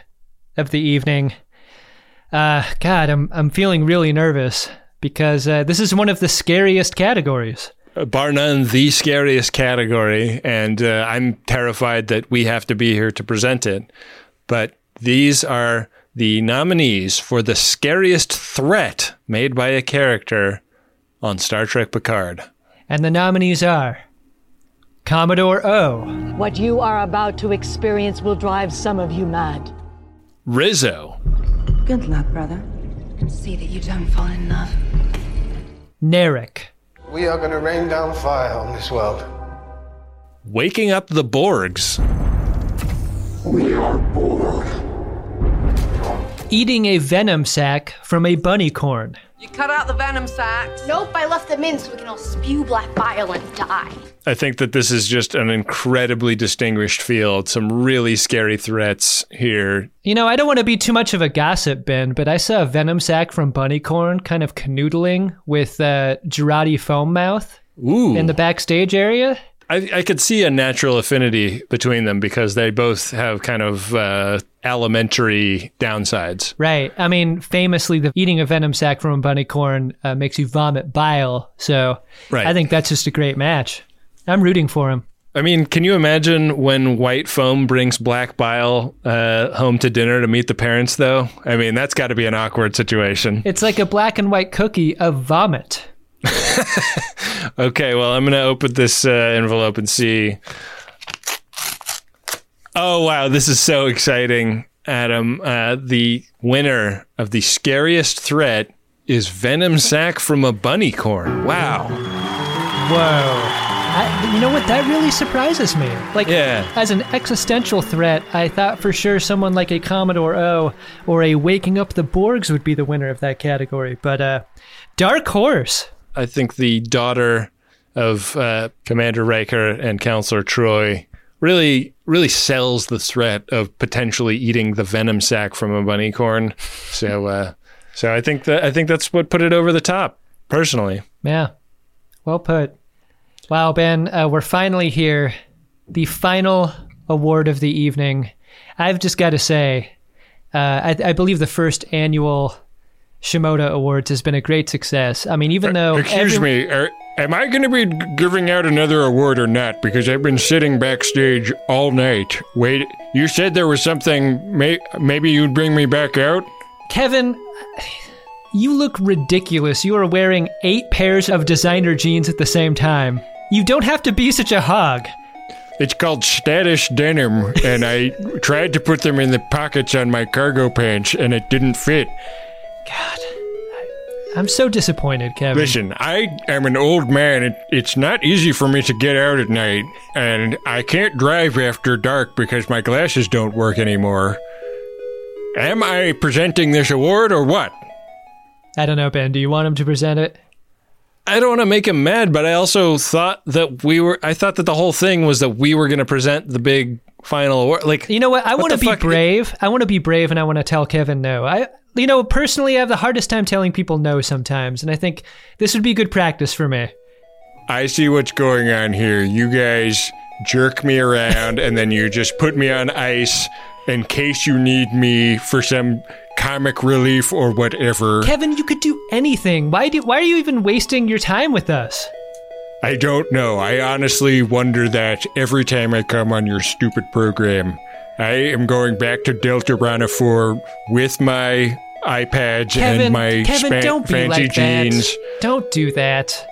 of the evening. Uh, God, I'm I'm feeling really nervous because uh, this is one of the scariest categories. bar none, the scariest category, and uh, I'm terrified that we have to be here to present it. But these are the nominees for the scariest threat made by a character on Star Trek Picard. And the nominees are Commodore O, What you are about to experience will drive some of you mad. Rizzo, Good luck, brother. See that you don't fall in love. Narek, We are going to rain down fire on this world. Waking Up the Borgs, We are bored. eating a venom sac from a bunnicorn. You cut out the venom sacs. Nope, I left them in so we can all spew black bile and die. I think that this is just an incredibly distinguished field. Some really scary threats here. You know, I don't want to be too much of a gossip, Ben, but I saw a venom sac from Bunnicorn kind of canoodling with uh, Jurati foam mouth Ooh. in the backstage area. I, I could see a natural affinity between them because they both have kind of uh, elementary downsides. Right. I mean, famously, the eating a venom sac from a bunnicorn uh, makes you vomit bile. So Right. I think that's just a great match. I'm rooting for him. I mean, can you imagine when white foam brings black bile uh, home to dinner to meet the parents, though? I mean, that's got to be an awkward situation. It's like a black and white cookie of vomit. Okay, well, I'm going to open this uh, envelope and see. Oh, wow. This is so exciting, Adam. Uh, the winner of the scariest threat is Venom Sack from a bunnicorn. Wow. Whoa. I, you know what? That really surprises me. Like, Yeah. as an existential threat, I thought for sure someone like a Commodore O or a Waking Up the Borgs would be the winner of that category. But uh, Dark Horse. I think the daughter of uh, Commander Riker and Counselor Troi really, really sells the threat of potentially eating the venom sac from a bunny corn. So, uh, so I think that I think that's what put it over the top. Personally, Yeah. Well put. Wow, Ben, uh, we're finally here. The final award of the evening. I've just got to say, uh, I, I believe the first annual Shimoda Awards has been a great success. I mean, even though. Excuse every- me, are, am I going to be giving out another award or not? Because I've been sitting backstage all night. Wait, you said there was something. May, maybe you'd bring me back out. Kevin, you look ridiculous. You are wearing eight pairs of designer jeans at the same time. You don't have to be such a hog. It's called status denim, and I tried to put them in the pockets on my cargo pants, and it didn't fit. I'm so disappointed, Kevin. Listen, I am an old man. It, it's not easy for me to get out at night, and I can't drive after dark because my glasses don't work anymore. Am I presenting this award or what? I don't know, Ben. Do you want him to present it? I don't want to make him mad, but I also thought that we were. I thought that the whole thing was that we were going to present the big final award. Like, You know what? I want to be fuck- brave. I want to be brave, and I want to tell Kevin no. I, you know, personally, I have the hardest time telling people no sometimes, and I think this would be good practice for me. I see what's going on here. You guys jerk me around and then you just put me on ice in case you need me for some comic relief or whatever. Kevin, you could do anything. Why do? Why are you even wasting your time with us? I don't know. I honestly wonder that every time I come on your stupid program. I am going back to Delta Rana 4 with my iPads Kevin, and my Kevin, span- don't be fancy like jeans. that. Don't do that.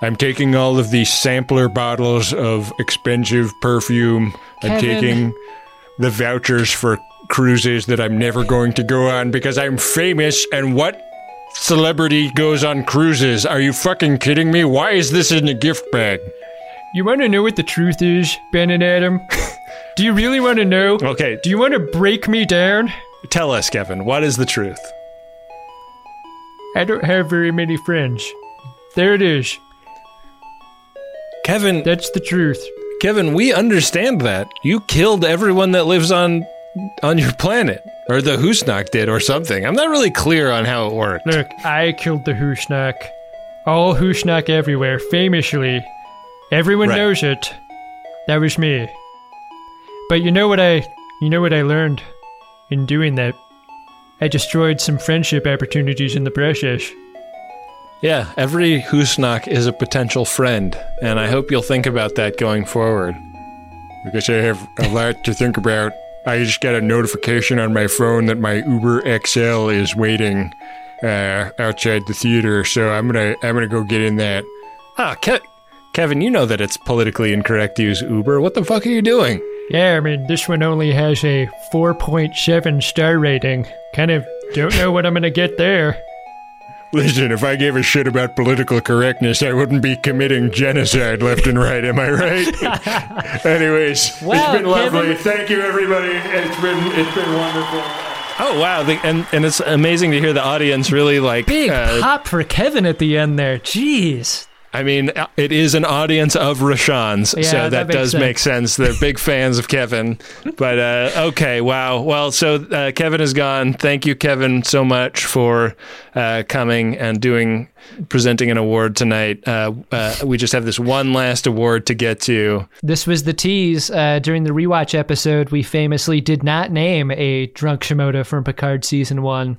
I'm taking all of these sampler bottles of expensive perfume. I'm taking the vouchers for cruises that I'm never going to go on because I'm famous. And what celebrity goes on cruises? Are you fucking kidding me? Why is this in a gift bag? You want to know what the truth is, Ben and Adam? Do you really want to know? Okay. Do you want to break me down? Tell us, Kevin, what is the truth? I don't have very many friends. There it is. Kevin, That's the truth. Kevin, we understand that. You killed everyone that lives on on your planet. Or the Husnock did or something. I'm not really clear on how it worked. Look, I killed the Husnock. All Husnock everywhere, famously. Everyone Right. knows it. That was me. But you know what I you know what I learned in doing that? I destroyed some friendship opportunities in the process. Yeah, every Husnock is a potential friend, and I hope you'll think about that going forward. Because I have a lot to think about. I just got a notification on my phone that my Uber XL is waiting uh, outside the theater, so I'm gonna I'm gonna go get in that. Ah, Ke- Kevin, you know that it's politically incorrect to use Uber. What the fuck are you doing? Yeah, I mean, this one only has a 4.7 star rating. Kind of don't know what I'm gonna get there. Listen, if I gave a shit about political correctness, I wouldn't be committing genocide left and right. Am I right? Anyways, Wow, it's been lovely. Kevin. Thank you, everybody. It's been it's been wonderful. Oh wow, the, and and it's amazing to hear the audience really like. Big uh, pop for Kevin at the end there. Jeez. I mean, it is an audience of Rishon's, Yeah, so that that, does sense. make sense. They're big fans of Kevin. But uh, okay, wow. Well, so uh, Kevin is gone. Thank you, Kevin, so much for uh, coming and doing presenting an award tonight. Uh, uh, we just have this one last award to get to. This was the tease. Uh, during the rewatch episode, we famously did not name a drunk Shimoda from Picard season one.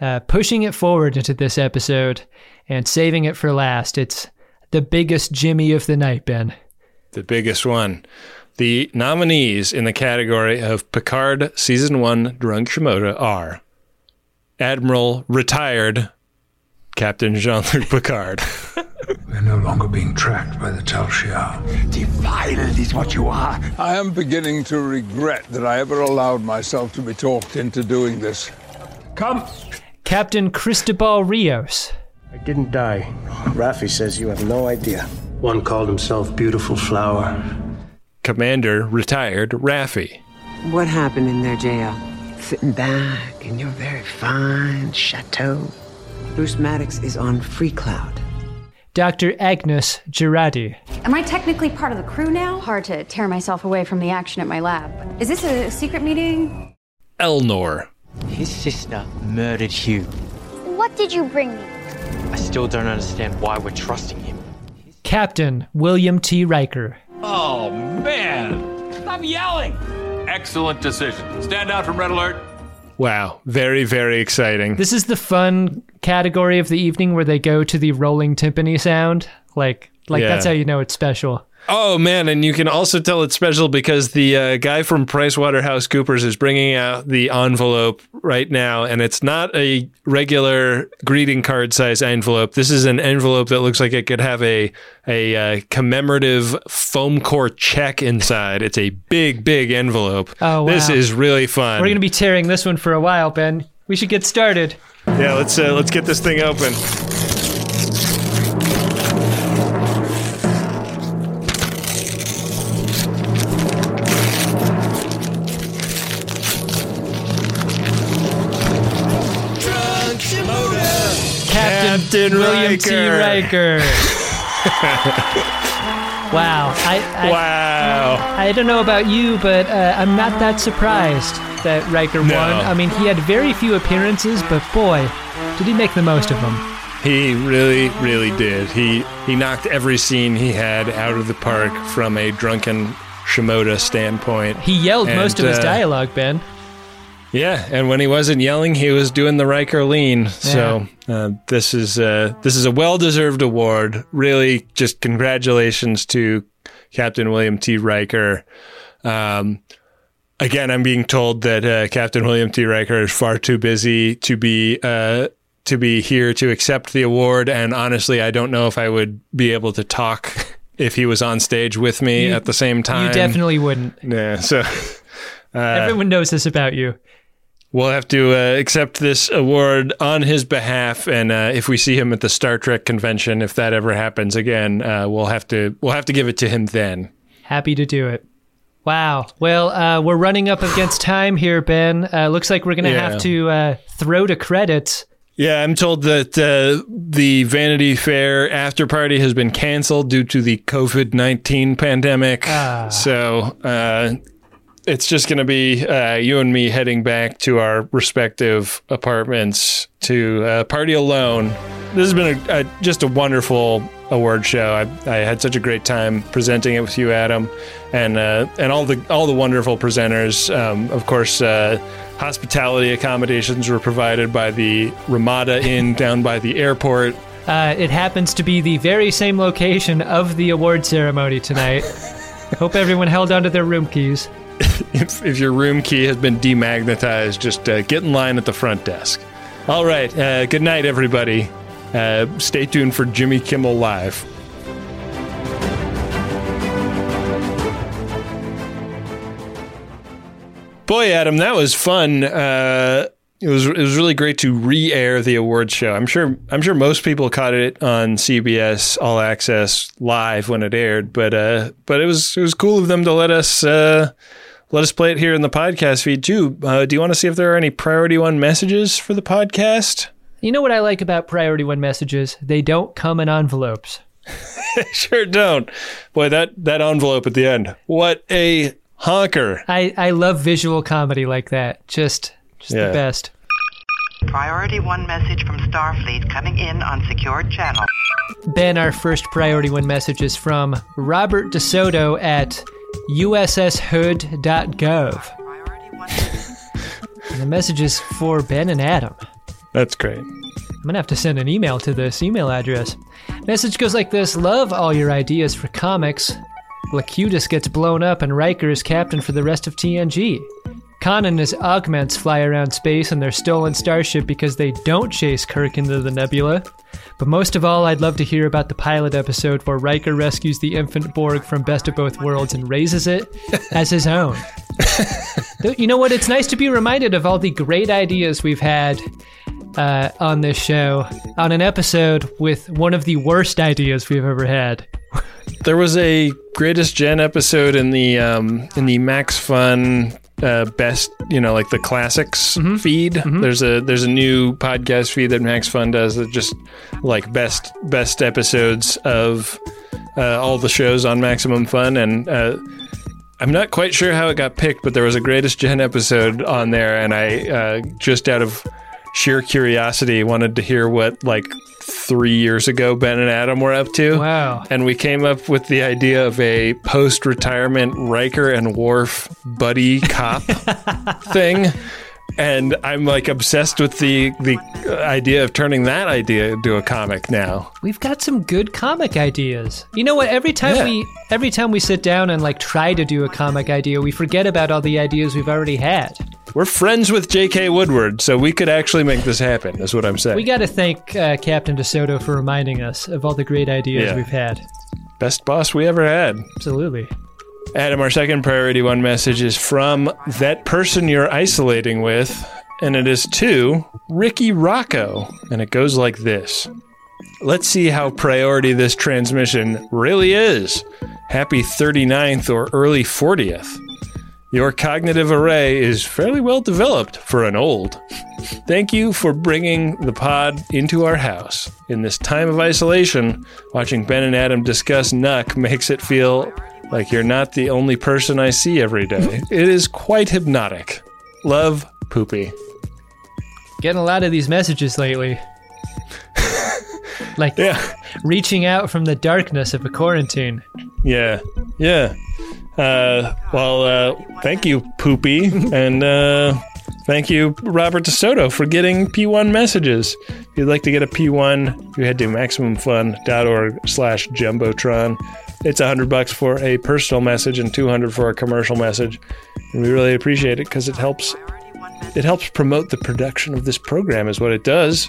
Uh, pushing it forward into this episode and saving it for last. It's the biggest Jimmy of the night, Ben. the biggest one. The nominees in the category of Picard Season 1 Drunk Shimoda are Admiral Retired Captain Jean Luc Picard. We're no longer being tracked by the Tal Shiar. Divided is what you are. I am beginning to regret that I ever allowed myself to be talked into doing this. Come. Captain Cristobal Rios. I didn't die. Raffi says you have no idea. One called himself Beautiful Flower. Commander Retired Raffi. What happened in there, jail? Sitting back in your very fine chateau. Bruce Maddox is on Freecloud. Dr. Agnes Jurati. Am I technically part of the crew now? Hard to tear myself away from the action at my lab. Is this a secret meeting? Elnor. His sister murdered Hugh. What did you bring me? I still don't understand why we're trusting him. Captain William T. Riker. Oh, man! Stop yelling! Excellent decision. Stand down from red alert. Wow. Very, very exciting. This is the fun category of the evening where they go to the rolling timpani sound. Like, like Yeah. that's how you know it's special. Oh man, and you can also tell it's special because the uh, guy from PricewaterhouseCoopers is bringing out the envelope right now, and it's not a regular greeting card size envelope. This is an envelope that looks like it could have a a uh, commemorative foam core check inside. It's a big, big envelope. Oh, wow. This is really fun. We're gonna be tearing this one for a while, Ben. We should get started. yeah, let's uh, let's get this thing open. William T. Riker. Riker. wow. I, I Wow. I don't know about you, but uh, I'm not that surprised that Riker No. won. I mean, he had very few appearances, but boy, did he make the most of them. He really, really did. He he knocked every scene he had out of the park from a drunken Shimoda standpoint. He yelled And, most of his uh, dialogue, Ben. Yeah, and when he wasn't yelling, he was doing the Riker lean. So uh, this is uh, this is a well deserved award. Really, just congratulations to Captain William T. Riker. Um, again, I'm being told that uh, Captain William T. Riker is far too busy to be uh, to be here to accept the award. And honestly, I don't know if I would be able to talk if he was on stage with me You- at the same time. You definitely wouldn't. Yeah. So, Uh, Everyone knows this about you. We'll have to uh, accept this award on his behalf, and uh, if we see him at the Star Trek convention, if that ever happens again, uh, we'll have to we'll have to give it to him then. Happy to do it. Wow. Well, uh, we're running up against time here, Ben. Uh, looks like we're going to Yeah. have to uh, throw to credits. Yeah, I'm told that uh, the Vanity Fair after party has been canceled due to the COVID 19 pandemic. So uh, it's just going to be uh, you and me heading back to our respective apartments to uh, party alone. This has been a, a, just a wonderful award show. I, I had such a great time presenting it with you, Adam, and uh, and all the all the wonderful presenters. Um, of course, uh, hospitality accommodations were provided by the Ramada Inn down by the airport. Uh, it happens to be the very same location of the award ceremony tonight. Hope everyone held onto their room keys. if, if your room key has been demagnetized, just uh, get in line at the front desk. All right. Uh, good night, everybody. Uh, stay tuned for Jimmy Kimmel Live. Boy, Adam, that was fun. Uh, it was it was really great to re-air the awards show. I'm sure I'm sure most people caught it on CBS All Access live when it aired, but uh, but it was it was cool of them to let us uh, let us play it here in the podcast feed too. Uh, do you want to see if there are any priority one messages for the podcast? You know what I like about Priority One messages? They don't come in envelopes. sure don't. Boy, that that envelope at the end. What a honker. I, I love visual comedy like that. Just just Yeah. the best. Priority one message from Starfleet coming in on secured channel. Ben, our first Priority One message is from Robert DeSoto at usshood.gov. and the message is for Ben and Adam. That's great. I'm gonna have to send an email to this email address. Message goes like this Love all your ideas for comics. Locutus gets blown up and Riker is captain for the rest of TNG. Khan and his augments fly around space in their stolen starship because they don't chase Kirk into the nebula. But most of all, I'd love to hear about the pilot episode where Riker rescues the infant Borg from Best of Both Worlds and raises it as his own. you know what? It's nice to be reminded of all the great ideas we've had uh, on this show on an episode with one of the worst ideas we've ever had. There was a greatest gen episode in the um, in the Max Fun uh, best, you know, like the classics feed. There's a there's a new podcast feed that Max Fun does that just like best best episodes of uh, all the shows on Maximum Fun, and uh, I'm not quite sure how it got picked, but there was a greatest gen episode on there, and I uh, just out of sheer curiosity wanted to hear what like three years ago Ben and Adam were up to. Wow. And we came up with the idea of a post retirement Riker and Worf buddy cop thing. And I'm like obsessed with the the idea of turning that idea into a comic now. We've got some good comic ideas. You know what? Every time Yeah. we every time we sit down and like try to do a comic idea, we forget about all the ideas we've already had. We're friends with J.K. Woodward, so we could actually make this happen. Is what I'm saying. We got to thank uh, Captain DeSoto for reminding us of all the great ideas Yeah. we've had. Best boss we ever had. Absolutely. Adam, our second priority one message is from that person you're isolating with, and it is to Ricky Rocco. And it goes like this Let's see how priority this transmission really is. Happy 39th or early 40th. Your cognitive array is fairly well developed for an old. Thank you for bringing the pod into our house. In this time of isolation, watching Ben and Adam discuss Nuck makes it feel like you're not the only person I see every day. it is quite hypnotic. Love, Poopy. Getting a lot of these messages lately. like yeah. reaching out from the darkness of a quarantine. Yeah, yeah. Uh, well, uh, thank you, Poopy, and uh, thank you, Robert DeSoto, for getting P1 messages. If you'd like to get a P1, you head to maximumfun.org slash jumbotron. It's a hundred bucks for a personal message and two hundred for a commercial message, and we really appreciate it because it helps. It helps promote the production of this program, is what it does.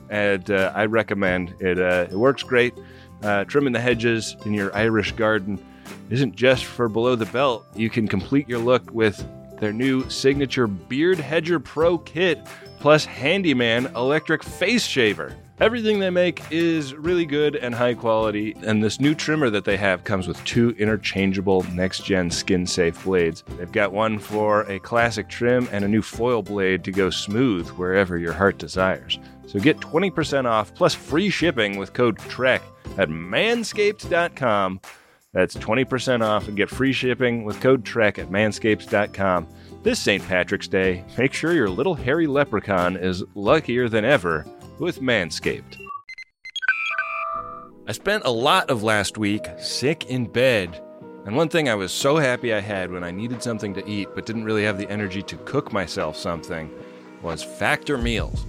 And uh, I recommend it. Uh, it works great. Uh, trimming the hedges in your Irish garden isn't just for below the belt. You can complete your look with their new signature Beard Hedger Pro kit plus Handyman electric face shaver. Everything they make is really good and high quality, and this new trimmer that they have comes with two interchangeable next gen skin safe blades. They've got one for a classic trim and a new foil blade to go smooth wherever your heart desires. So get 20% off plus free shipping with code TREK at manscaped.com. That's 20% off and get free shipping with code TREK at manscaped.com. This St. Patrick's Day, make sure your little hairy leprechaun is luckier than ever with Manscaped. I spent a lot of last week sick in bed. And one thing I was so happy I had when I needed something to eat but didn't really have the energy to cook myself something was Factor Meals.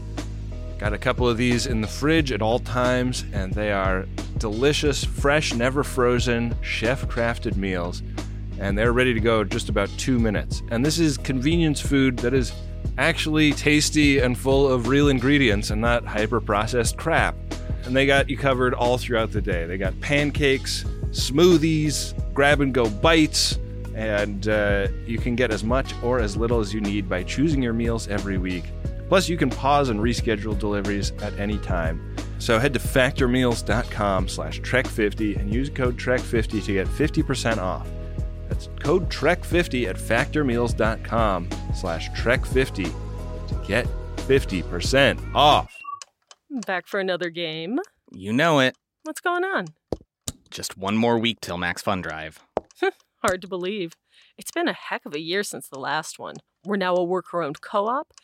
Got a couple of these in the fridge at all times, and they are delicious, fresh, never frozen, chef crafted meals. And they're ready to go just about two minutes. And this is convenience food that is actually tasty and full of real ingredients and not hyper processed crap. And they got you covered all throughout the day. They got pancakes, smoothies, grab and go bites, and uh, you can get as much or as little as you need by choosing your meals every week. Plus, you can pause and reschedule deliveries at any time. So head to factormeals.com slash trek50 and use code trek50 to get 50% off. That's code TREK50 at factormeals.com slash TREK50 to get 50% off. Back for another game. You know it. What's going on? Just one more week till Max Fun Drive. Hard to believe. It's been a heck of a year since the last one. We're now a worker owned co op.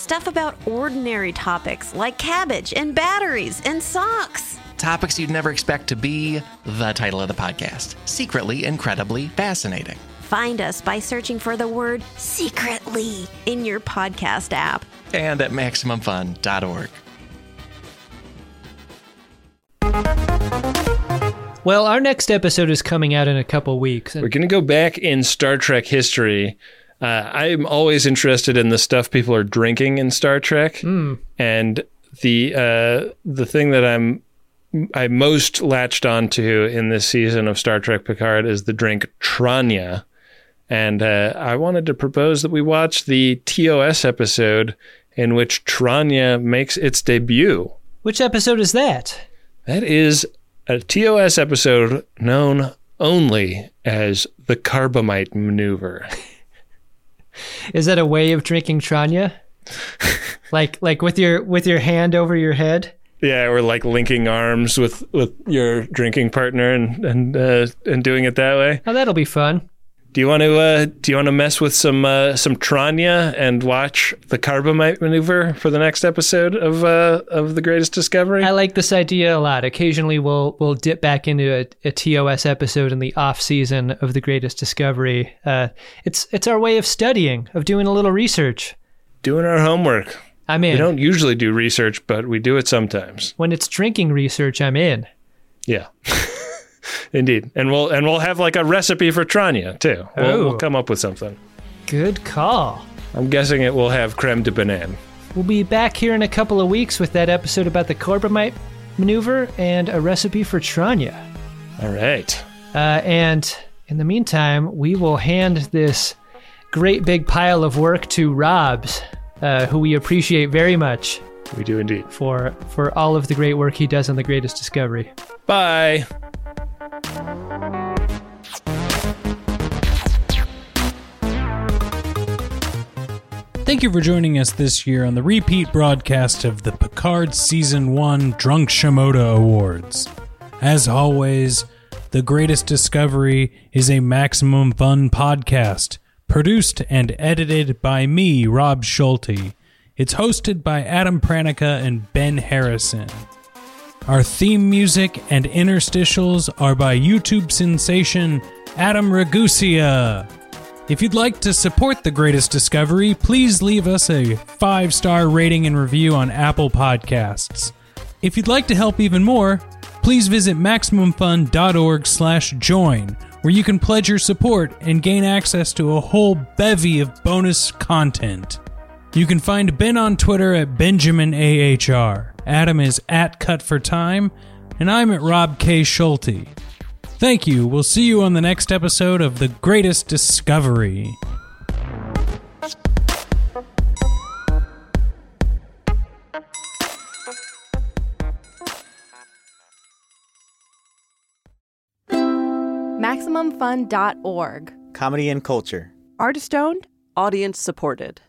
Stuff about ordinary topics like cabbage and batteries and socks. Topics you'd never expect to be the title of the podcast Secretly Incredibly Fascinating. Find us by searching for the word secretly in your podcast app and at MaximumFun.org. Well, our next episode is coming out in a couple weeks. We're going to go back in Star Trek history. Uh, I'm always interested in the stuff people are drinking in Star Trek, mm. and the uh, the thing that I'm I most latched onto in this season of Star Trek Picard is the drink Tranya. And uh, I wanted to propose that we watch the TOS episode in which Tranya makes its debut. Which episode is that? That is a TOS episode known only as the Corbomite Maneuver. is that a way of drinking Tranya? like like with your with your hand over your head? Yeah, or like linking arms with with your drinking partner and and uh, and doing it that way. Oh, that'll be fun. Do you want to uh, do you want to mess with some uh, some Tranya and watch the Corbomite maneuver for the next episode of uh, of the Greatest Discovery? I like this idea a lot. Occasionally, we'll we'll dip back into a, a TOS episode in the off season of the Greatest Discovery. Uh, it's it's our way of studying, of doing a little research, doing our homework. I'm in. We don't usually do research, but we do it sometimes. When it's drinking research, I'm in. Yeah. Indeed, and we'll and we'll have like a recipe for Tranya too. We'll, we'll come up with something. Good call. I'm guessing it will have creme de banane. We'll be back here in a couple of weeks with that episode about the Corbomite maneuver and a recipe for Tranya. All right. Uh, and in the meantime, we will hand this great big pile of work to Robs, uh, who we appreciate very much. We do indeed. For for all of the great work he does on the greatest discovery. Bye. Thank you for joining us this year on the repeat broadcast of the Picard Season 1 Drunk Shimoda Awards. As always, The Greatest Discovery is a Maximum Fun podcast, produced and edited by me, Rob Schulte. It's hosted by Adam Pranica and Ben Harrison. Our theme music and interstitials are by YouTube sensation Adam Ragusea. If you'd like to support The Greatest Discovery, please leave us a five star rating and review on Apple Podcasts. If you'd like to help even more, please visit MaximumFun.org/join, where you can pledge your support and gain access to a whole bevy of bonus content. You can find Ben on Twitter at BenjaminAHR. Adam is at Cut for Time, and I'm at Rob K. Schulte. Thank you. We'll see you on the next episode of The Greatest Discovery. MaximumFun.org. Comedy and culture. Artist owned, audience supported.